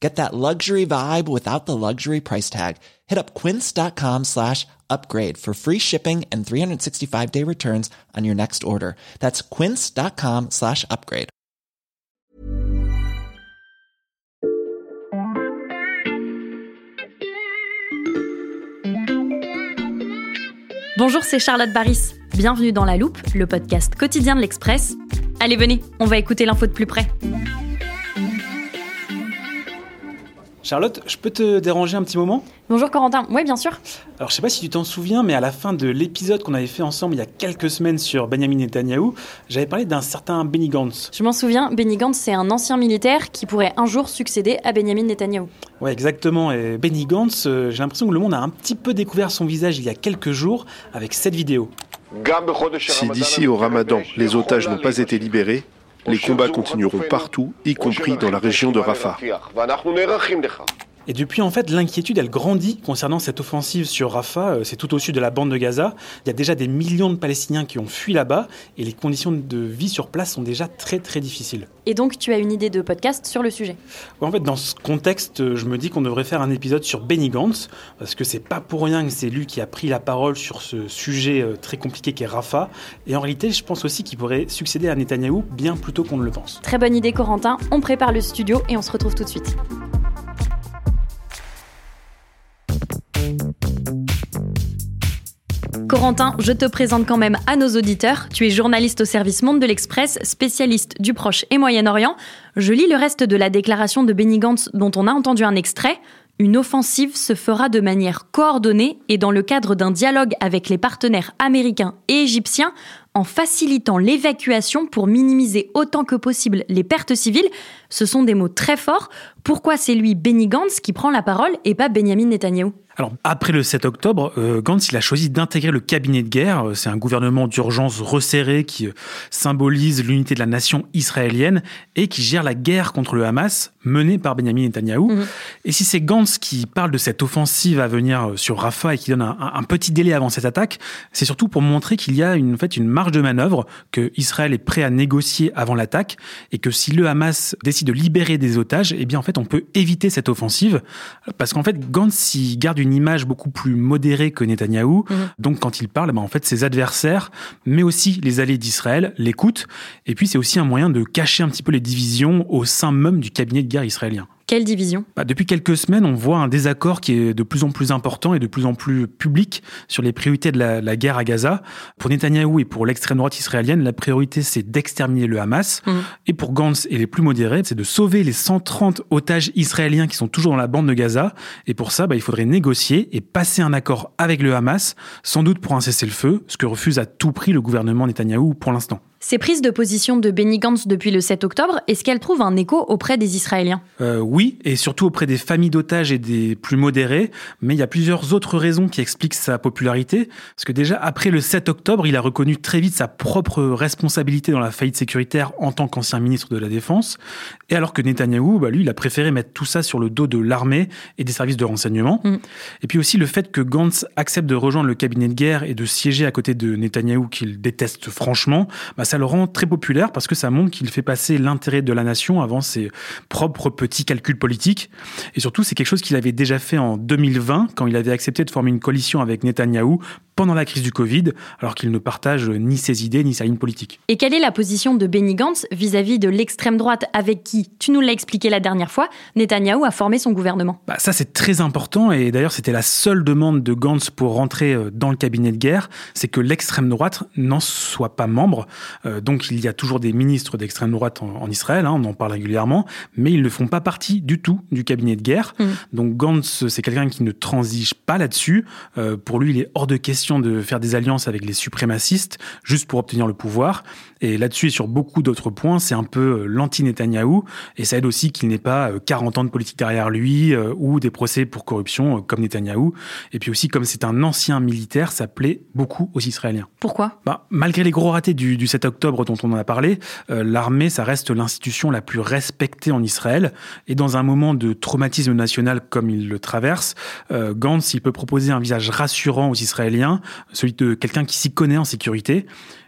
Get that luxury vibe without the luxury price tag. Hit up quince.com slash upgrade for free shipping and 365-day returns on your next order. That's quince.com slash upgrade. Bonjour, c'est Charlotte Baris. Bienvenue dans La Loupe, le podcast quotidien de l'Express. Allez, venez, on va écouter l'info de plus près. Charlotte, je peux te déranger un petit moment? Bonjour Corentin, oui bien sûr. Alors je sais pas si tu t'en souviens, mais à la fin de l'épisode qu'on avait fait ensemble il y a quelques semaines sur Benjamin Netanyahu, j'avais parlé d'un certain Benny Gantz. Je m'en souviens, Benny Gantz c'est un ancien militaire qui pourrait un jour succéder à Benjamin Netanyahu. Ouais exactement, et Benny Gantz, euh, j'ai l'impression que le monde a un petit peu découvert son visage il y a quelques jours avec cette vidéo. Si d'ici au ramadan, les otages n'ont pas été libérés, les combats continueront partout, y compris dans la région de Rafah. Et depuis, en fait, l'inquiétude, elle grandit concernant cette offensive sur Rafah. Euh, C'est tout au sud de la bande de Gaza. Il y a déjà des millions de Palestiniens qui ont fui là-bas et les conditions de vie sur place sont déjà très très difficiles. Et donc tu as une idée de podcast sur le sujet? En fait, dans ce contexte, euh, je me dis qu'on devrait faire un épisode sur Benny Gantz, parce que c'est pas pour rien que c'est lui qui a pris la parole sur ce sujet euh, très compliqué qu'est Rafah. Et en réalité, je pense aussi qu'il pourrait succéder à Netanyahou bien plus tôt qu'on ne le pense. Très bonne idée Corentin, on prépare le studio et on se retrouve tout de suite. Corentin, je te présente quand même à nos auditeurs. Tu es journaliste au service Monde de l'Express, spécialiste du Proche et Moyen-Orient. Je lis le reste de la déclaration de Benny Gantz dont on a entendu un extrait. Une offensive se fera de manière coordonnée et dans le cadre d'un dialogue avec les partenaires américains et égyptiens en facilitant l'évacuation pour minimiser autant que possible les pertes civiles. Ce sont des mots très forts. Pourquoi c'est lui, Benny Gantz, qui prend la parole et pas Benjamin Netanyahu Alors, après le 7 octobre, euh, Gantz il a choisi d'intégrer le cabinet de guerre. Euh, C'est un gouvernement d'urgence resserré qui euh, symbolise l'unité de la nation israélienne et qui gère la guerre contre le Hamas menée par Benjamin Netanyahou. Et si c'est Gantz qui parle de cette offensive à venir euh, sur Rafah et qui donne un, petit délai avant cette attaque, c'est surtout pour montrer qu'il y a une, en fait, une marge de manœuvre, que Israël est prêt à négocier avant l'attaque et que si le Hamas décide de libérer des otages, eh bien en fait on peut éviter cette offensive parce qu'en fait Gantz il garde une image beaucoup plus modérée que Netanyahou. Donc quand il parle, ben, en fait ses adversaires, mais aussi les alliés d'Israël l'écoutent. Et puis c'est aussi un moyen de cacher un petit peu les divisions au sein même du cabinet de guerre israélien. Quelle division? Bah, depuis quelques semaines, on voit un désaccord qui est de plus en plus important et de plus en plus public sur les priorités de la, la guerre à Gaza. Pour Netanyahou et pour l'extrême droite israélienne, la priorité c'est d'exterminer le Hamas. Mhm. Et pour Gantz et les plus modérés, c'est de sauver les 130 otages israéliens qui sont toujours dans la bande de Gaza. Et pour ça, bah, il faudrait négocier et passer un accord avec le Hamas, sans doute pour un cessez-le-feu, ce que refuse à tout prix le gouvernement Netanyahou pour l'instant. Ces prises de position de Benny Gantz depuis le 7 octobre, est-ce qu'elles trouvent un écho auprès des Israéliens? Euh, oui, et surtout auprès des familles d'otages et des plus modérés, mais il y a plusieurs autres raisons qui expliquent sa popularité. Parce que déjà, après le 7 octobre, il a reconnu très vite sa propre responsabilité dans la faillite sécuritaire en tant qu'ancien ministre de la Défense. Et alors que Netanyahou, bah, lui, il a préféré mettre tout ça sur le dos de l'armée et des services de renseignement. Mm. Et puis aussi le fait que Gantz accepte de rejoindre le cabinet de guerre et de siéger à côté de Netanyahou, qu'il déteste franchement, bah, ça le rend très populaire parce que ça montre qu'il fait passer l'intérêt de la nation avant ses propres petits calculs politiques. Et surtout, c'est quelque chose qu'il avait déjà fait en 2020 quand il avait accepté de former une coalition avec Netanyahou pendant la crise du Covid, alors qu'il ne partage ni ses idées ni sa ligne politique. Et quelle est la position de Benny Gantz vis-à-vis de l'extrême droite avec qui, tu nous l'as expliqué la dernière fois, Netanyahou a formé son gouvernement? Bah, ça, c'est très important et d'ailleurs, c'était la seule demande de Gantz pour rentrer euh, dans le cabinet de guerre, c'est que l'extrême droite n'en soit pas membre. Donc il y a toujours des ministres d'extrême droite en, Israël, hein, on en parle régulièrement, mais ils ne font pas partie du tout du cabinet de guerre. Mm. Donc Gantz, c'est quelqu'un qui ne transige pas là-dessus. pour lui, il est hors de question de faire des alliances avec les suprémacistes juste pour obtenir le pouvoir. Et là-dessus et sur beaucoup d'autres points, c'est un peu l'anti-Netanyahou. Et ça aide aussi qu'il n'ait pas 40 ans de politique derrière lui ou des procès pour corruption comme Netanyahou. Et puis aussi, comme c'est un ancien militaire, ça plaît beaucoup aux Israéliens. Pourquoi? Bah, Malgré les gros ratés du, 7 octobre dont on en a parlé, euh, l'armée, ça reste l'institution la plus respectée en Israël. Et dans un moment de traumatisme national comme il le traverse, euh, Gantz, il peut proposer un visage rassurant aux Israéliens, celui de quelqu'un qui s'y connaît en sécurité.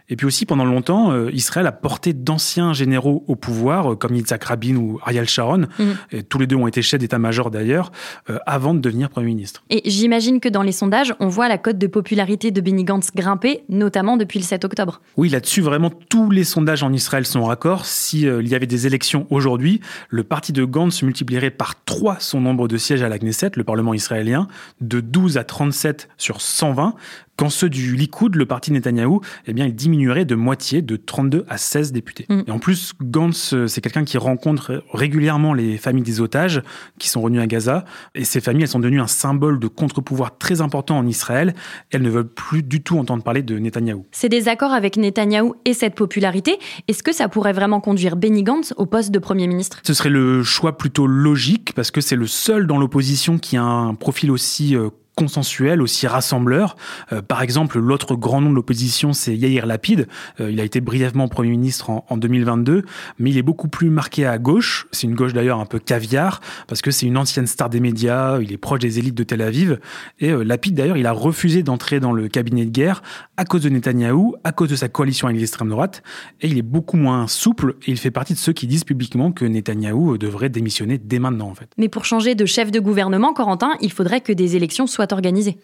Et puis aussi, pendant longtemps, euh, Israël a porté d'anciens généraux au pouvoir, euh, comme Yitzhak Rabin ou Ariel Sharon. Mhm. Et tous les deux ont été chefs d'état-major d'ailleurs, euh, avant de devenir Premier ministre. Et j'imagine que dans les sondages, on voit la cote de popularité de Benny Gantz grimper, notamment depuis le 7 octobre. Oui, là-dessus, vraiment, tous les sondages en Israël sont raccords. S'il y avait des élections aujourd'hui, le parti de Gantz multiplierait par 3 son nombre de sièges à la Knesset, le Parlement israélien, de 12 à 37 sur 120, quand ceux du Likoud, le parti Netanyahou, eh bien, il diminuerait de moitié, de 32 à 16 députés. Mm. Et en plus, Gantz, euh, c'est quelqu'un qui rencontre régulièrement les familles des otages qui sont revenus à Gaza. Et ces familles, elles sont devenues un symbole de contre-pouvoir très important en Israël. Elles ne veulent plus du tout entendre parler de Netanyahou. Ces désaccords avec Netanyahou et cette popularité, est-ce que ça pourrait vraiment conduire Benny Gantz au poste de Premier ministre? Ce serait le choix plutôt logique parce que c'est le seul dans l'opposition qui a un profil aussi euh, consensuel, aussi rassembleur. Euh, par exemple, l'autre grand nom de l'opposition, c'est Yair Lapid. Euh, il a été brièvement Premier ministre en, 2022, mais il est beaucoup plus marqué à gauche. C'est une gauche d'ailleurs un peu caviar, parce que c'est une ancienne star des médias, il est proche des élites de Tel Aviv. Et euh, Lapid d'ailleurs, il a refusé d'entrer dans le cabinet de guerre à cause de Netanyahou, à cause de sa coalition avec l'extrême droite. Et il est beaucoup moins souple, et il fait partie de ceux qui disent publiquement que Netanyahou devrait démissionner dès maintenant en fait. Mais pour changer de chef de gouvernement, Corentin, il faudrait que des élections soient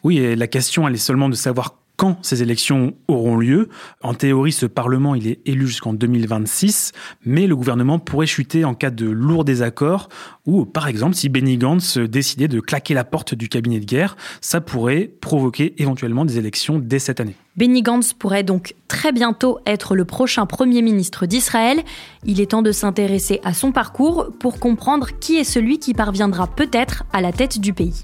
Oui, et la question, elle est seulement de savoir quand ces élections auront lieu. En théorie, ce Parlement, il est élu jusqu'en 2026, mais le gouvernement pourrait chuter en cas de lourds désaccords ou, par exemple, si Benny Gantz décidait de claquer la porte du cabinet de guerre, ça pourrait provoquer éventuellement des élections dès cette année. Benny Gantz pourrait donc très bientôt être le prochain Premier ministre d'Israël. Il est temps de s'intéresser à son parcours pour comprendre qui est celui qui parviendra peut-être à la tête du pays.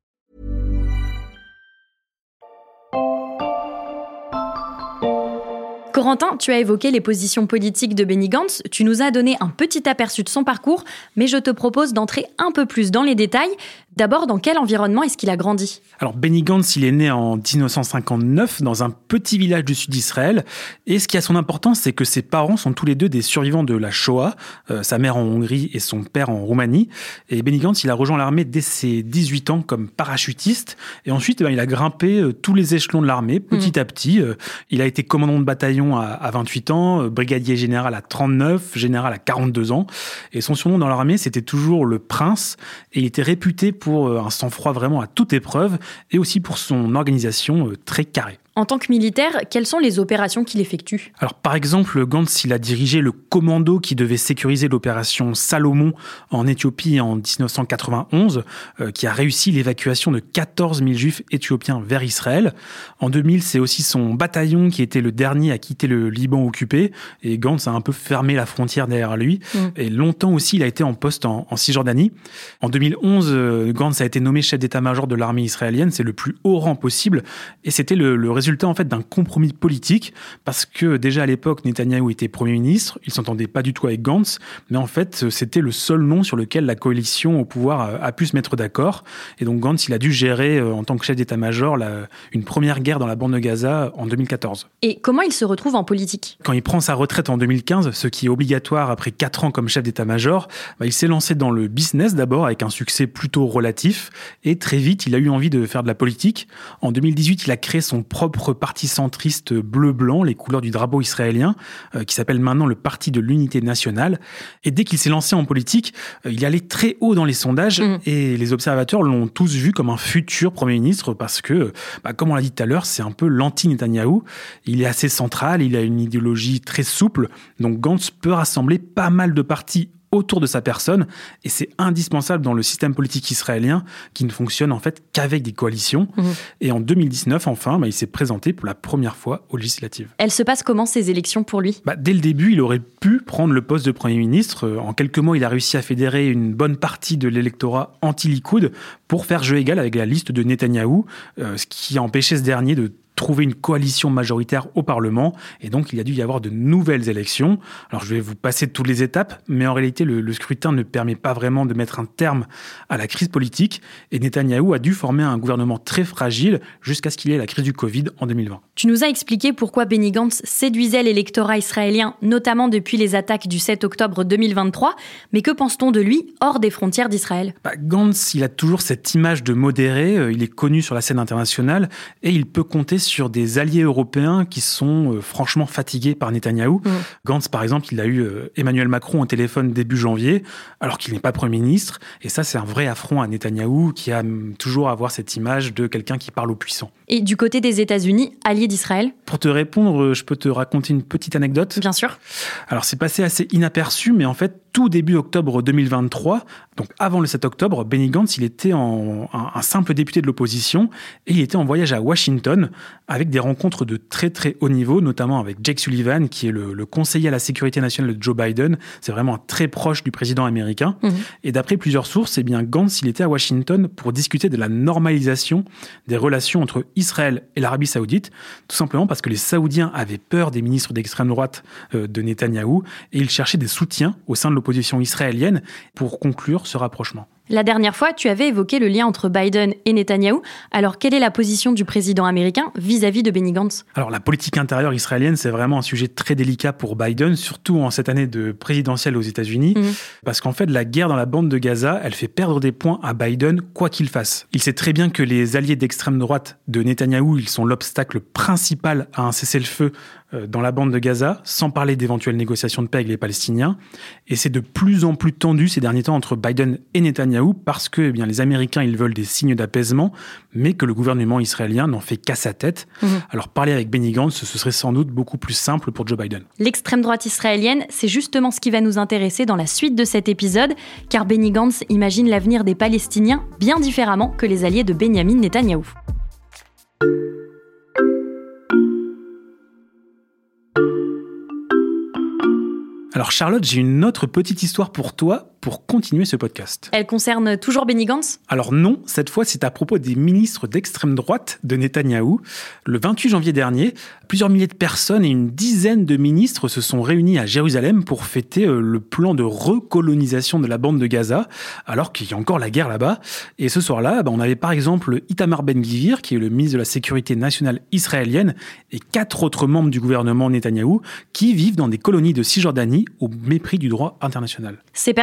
Corentin, tu as évoqué les positions politiques de Benny Gantz, tu nous as donné un petit aperçu de son parcours, mais je te propose d'entrer un peu plus dans les détails. D'abord, dans quel environnement est-ce qu'il a grandi? Alors, Benny Gantz, il est né en 1959 dans un petit village du sud d'Israël. Et ce qui a son importance, c'est que ses parents sont tous les deux des survivants de la Shoah, euh, sa mère en Hongrie et son père en Roumanie. Et Benny Gantz, il a rejoint l'armée dès ses 18 ans comme parachutiste. Et ensuite, eh ben, il a grimpé euh, tous les échelons de l'armée, petit mmh. à petit. Euh, il a été commandant de bataillon à, à 28 ans, brigadier général à 39, général à 42 ans. Et son surnom dans l'armée, c'était toujours le prince. Et il était réputé pour euh, un sang-froid vraiment à toute épreuve et aussi pour son organisation euh, très carrée. En tant que militaire, quelles sont les opérations qu'il effectue? Alors par exemple, Gantz, il a dirigé le commando qui devait sécuriser l'opération Salomon en Éthiopie en 1991, euh, qui a réussi l'évacuation de 14 000 juifs éthiopiens vers Israël. En 2000, c'est aussi son bataillon qui était le dernier à quitter le Liban occupé, et Gantz a un peu fermé la frontière derrière lui. Mm. Et longtemps aussi, il a été en poste en, en Cisjordanie. En 2011, euh, Gantz a été nommé chef d'état-major de l'armée israélienne, c'est le plus haut rang possible, et c'était le, le résultat en fait d'un compromis politique parce que déjà à l'époque Netanyahou était Premier ministre, il s'entendait pas du tout avec Gantz, mais en fait c'était le seul nom sur lequel la coalition au pouvoir a, pu se mettre d'accord. Et donc Gantz il a dû gérer euh, en tant que chef d'état-major une première guerre dans la bande de Gaza en 2014. Et comment il se retrouve en politique? Quand il prend sa retraite en 2015, ce qui est obligatoire après 4 ans comme chef d'état-major, bah, il s'est lancé dans le business d'abord avec un succès plutôt relatif et très vite il a eu envie de faire de la politique. En 2018 il a créé son propre parti centriste bleu-blanc, les couleurs du drapeau israélien, euh, qui s'appelle maintenant le Parti de l'Unité nationale. Et dès qu'il s'est lancé en politique, euh, il allait très haut dans les sondages mmh. et les observateurs l'ont tous vu comme un futur Premier ministre parce que, bah, comme on l'a dit tout à l'heure, c'est un peu l'anti-Netanyahou. Il est assez central, il a une idéologie très souple, donc Gantz peut rassembler pas mal de partis autour de sa personne et c'est indispensable dans le système politique israélien qui ne fonctionne en fait qu'avec des coalitions. Mmh. Et en 2019, enfin, bah, il s'est présenté pour la première fois aux législatives. Elles se passent comment ces élections pour lui? Bah, Dès le début, il aurait pu prendre le poste de Premier ministre. Euh, en quelques mois, il a réussi à fédérer une bonne partie de l'électorat anti-Likoud pour faire jeu égal avec la liste de Netanyahou, euh, ce qui a empêché ce dernier de trouver une coalition majoritaire au Parlement. Et donc, il a dû y avoir de nouvelles élections. Alors, je vais vous passer toutes les étapes, mais en réalité, le, scrutin ne permet pas vraiment de mettre un terme à la crise politique. Et Netanyahou a dû former un gouvernement très fragile jusqu'à ce qu'il ait la crise du Covid en 2020. Tu nous as expliqué pourquoi Benny Gantz séduisait l'électorat israélien, notamment depuis les attaques du 7 octobre 2023. Mais que pense-t-on de lui hors des frontières d'Israël? Bah, Gantz, il a toujours cette image de modéré. Euh, il est connu sur la scène internationale et il peut compter sur des alliés européens qui sont euh, franchement fatigués par Netanyahou. Mmh. Gantz, par exemple, il a eu euh, Emmanuel Macron au téléphone début janvier, alors qu'il n'est pas Premier ministre. Et ça, c'est un vrai affront à Netanyahou, qui a toujours à avoir cette image de quelqu'un qui parle aux puissants. Et du côté des États-Unis, alliés d'Israël Pour te répondre, euh, je peux te raconter une petite anecdote. Bien sûr. Alors, c'est passé assez inaperçu, mais en fait, tout début octobre 2023, donc avant le 7 octobre, Benny Gantz, il était en, un, simple député de l'opposition et il était en voyage à Washington avec des rencontres de très très haut niveau, notamment avec Jake Sullivan, qui est le, conseiller à la sécurité nationale de Joe Biden. C'est vraiment très proche du président américain. Mhm. Et d'après plusieurs sources, eh bien Gantz, il était à Washington pour discuter de la normalisation des relations entre Israël et l'Arabie saoudite, tout simplement parce que les Saoudiens avaient peur des ministres d'extrême droite euh, de Netanyahou et ils cherchaient des soutiens au sein de l'opposition israélienne pour conclure ce rapprochement. La dernière fois, tu avais évoqué le lien entre Biden et Netanyahou. Alors, quelle est la position du président américain vis-à-vis de Benny Gantz? Alors, la politique intérieure israélienne, c'est vraiment un sujet très délicat pour Biden, surtout en cette année de présidentielle aux États-Unis, mhm. parce qu'en fait, la guerre dans la bande de Gaza, elle fait perdre des points à Biden, quoi qu'il fasse. Il sait très bien que les alliés d'extrême droite de Netanyahou, ils sont l'obstacle principal à un cessez-le-feu dans la bande de Gaza, sans parler d'éventuelles négociations de paix avec les Palestiniens. Et c'est de plus en plus tendu ces derniers temps entre Biden et Netanyahou parce que eh bien, les Américains ils veulent des signes d'apaisement, mais que le gouvernement israélien n'en fait qu'à sa tête. Mhm. Alors parler avec Benny Gantz, ce serait sans doute beaucoup plus simple pour Joe Biden. L'extrême droite israélienne, c'est justement ce qui va nous intéresser dans la suite de cet épisode, car Benny Gantz imagine l'avenir des Palestiniens bien différemment que les alliés de Benjamin Netanyahou. Alors Charlotte, j'ai une autre petite histoire pour toi pour continuer ce podcast. Elle concerne toujours Benny Gantz? Alors non, cette fois c'est à propos des ministres d'extrême droite de Netanyahou. Le 28 janvier dernier, plusieurs milliers de personnes et une dizaine de ministres se sont réunis à Jérusalem pour fêter euh, le plan de recolonisation de la bande de Gaza, alors qu'il y a encore la guerre là-bas. Et ce soir-là, bah, on avait par exemple Itamar Ben-Gvir, qui est le ministre de la Sécurité nationale israélienne, et quatre autres membres du gouvernement Netanyahou qui vivent dans des colonies de Cisjordanie au mépris du droit international. Ces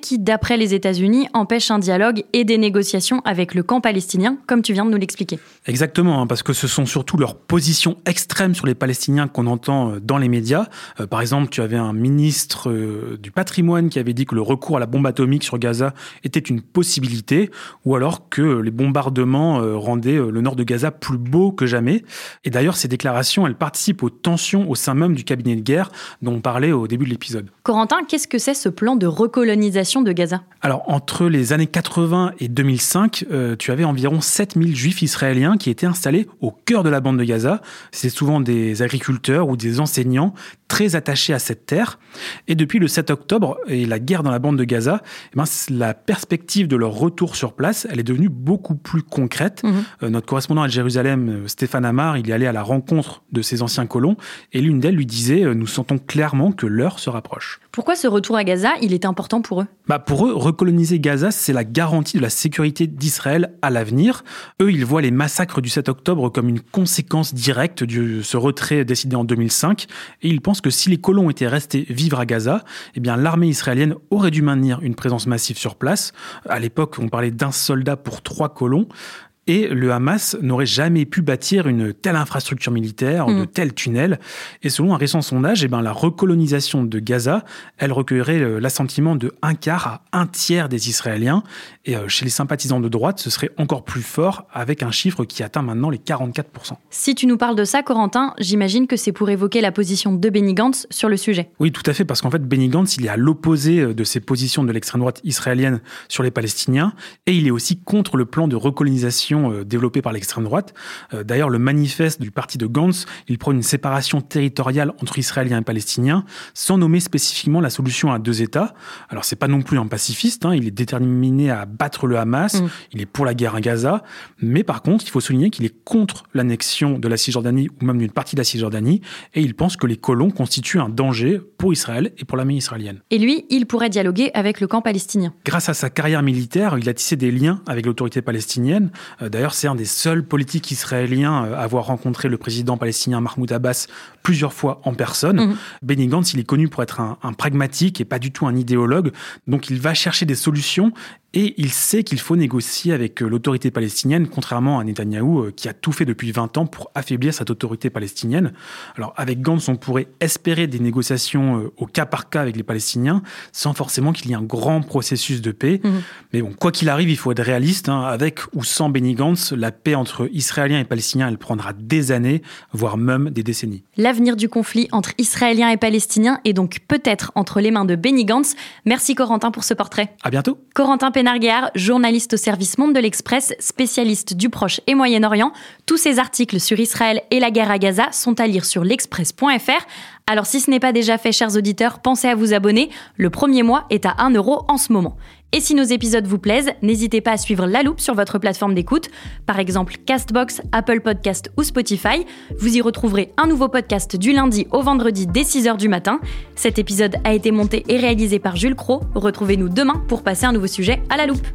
qui, d'après les États-Unis, empêche un dialogue et des négociations avec le camp palestinien, comme tu viens de nous l'expliquer. Exactement, hein, parce que ce sont surtout leurs positions extrêmes sur les Palestiniens qu'on entend euh, dans les médias. Euh, par exemple, tu avais un ministre euh, du patrimoine qui avait dit que le recours à la bombe atomique sur Gaza était une possibilité, ou alors que les bombardements rendaient le nord de Gaza plus beau que jamais. Et d'ailleurs, ces déclarations, elles participent aux tensions au sein même du cabinet de guerre dont on parlait au début de l'épisode. Corentin, qu'est-ce que c'est ce plan de recolonisation de Gaza Alors, entre les années 80 et 2005, euh, tu avais environ 7000 juifs israéliens qui étaient installés au cœur de la bande de Gaza. C'est souvent des agriculteurs ou des enseignants très attachés à cette terre. Et depuis le 7 octobre et la guerre dans la bande de Gaza, eh ben, la perspective de leur retour sur place, elle est devenue beaucoup plus concrète. Mhm. Euh, notre correspondant à Jérusalem, euh, Stéphane Amar, il est allé à la rencontre de ces anciens colons et l'une d'elles lui disait Nous sentons clairement que l'heure se rapproche. Pourquoi ce retour à Gaza, il est important pour eux? Bah Pour eux, recoloniser Gaza, c'est la garantie de la sécurité d'Israël à l'avenir. Eux, ils voient les massacres du 7 octobre comme une conséquence directe de ce retrait décidé en 2005. Et ils pensent que si les colons étaient restés vivre à Gaza, eh bien l'armée israélienne aurait dû maintenir une présence massive sur place. À l'époque, on parlait d'un soldat pour trois colons. Et le Hamas n'aurait jamais pu bâtir une telle infrastructure militaire, de mm. tels tunnels. Et selon un récent sondage, eh ben, la recolonisation de Gaza, elle recueillerait euh, l'assentiment de un quart à un tiers des Israéliens. Et euh, chez les sympathisants de droite, ce serait encore plus fort, avec un chiffre qui atteint maintenant les 44%. Si tu nous parles de ça, Corentin, j'imagine que c'est pour évoquer la position de Benny Gantz sur le sujet. Oui, tout à fait, parce qu'en fait, Benny Gantz, il est à l'opposé euh, de ses positions de l'extrême droite israélienne sur les Palestiniens, et il est aussi contre le plan de recolonisation euh, développée par l'extrême droite. Euh, d'ailleurs, le manifeste du parti de Gantz, il prend une séparation territoriale entre Israéliens et Palestiniens, sans nommer spécifiquement la solution à deux États. Alors, c'est pas non plus un pacifiste, hein, il est déterminé à battre le Hamas, mm. il est pour la guerre à Gaza, mais par contre, il faut souligner qu'il est contre l'annexion de la Cisjordanie ou même d'une partie de la Cisjordanie, et il pense que les colons constituent un danger pour Israël et pour l'armée israélienne. Et lui, il pourrait dialoguer avec le camp palestinien. Grâce à sa carrière militaire, il a tissé des liens avec l'autorité palestinienne. Euh, d'ailleurs, c'est un des seuls politiques israéliens à avoir rencontré le président palestinien Mahmoud Abbas plusieurs fois en personne. Mhm. Benny Gantz, il est connu pour être un, un pragmatique et pas du tout un idéologue. Donc, il va chercher des solutions et il sait qu'il faut négocier avec euh, l'autorité palestinienne, contrairement à Netanyahou, euh, qui a tout fait depuis 20 ans pour affaiblir cette autorité palestinienne. Alors avec Gantz, on pourrait espérer des négociations euh, au cas par cas avec les Palestiniens, sans forcément qu'il y ait un grand processus de paix. Mhm. Mais bon, quoi qu'il arrive, il faut être réaliste. Hein. Avec ou sans Benny Gantz, la paix entre Israéliens et Palestiniens, elle prendra des années, voire même des décennies. L'avenir du conflit entre Israéliens et Palestiniens est donc peut-être entre les mains de Benny Gantz. Merci Corentin pour ce portrait. À bientôt. Corentin Narguer, journaliste au service Monde de l'Express, spécialiste du Proche et Moyen-Orient. Tous ses articles sur Israël et la guerre à Gaza sont à lire sur l'express.fr. Alors si ce n'est pas déjà fait, chers auditeurs, pensez à vous abonner. Le premier mois est à 1 euro en ce moment. Et si nos épisodes vous plaisent, n'hésitez pas à suivre La Loupe sur votre plateforme d'écoute, par exemple Castbox, Apple Podcast ou Spotify. Vous y retrouverez un nouveau podcast du lundi au vendredi dès 6h du matin. Cet épisode a été monté et réalisé par Jules Cro. Retrouvez-nous demain pour passer un nouveau sujet à La Loupe.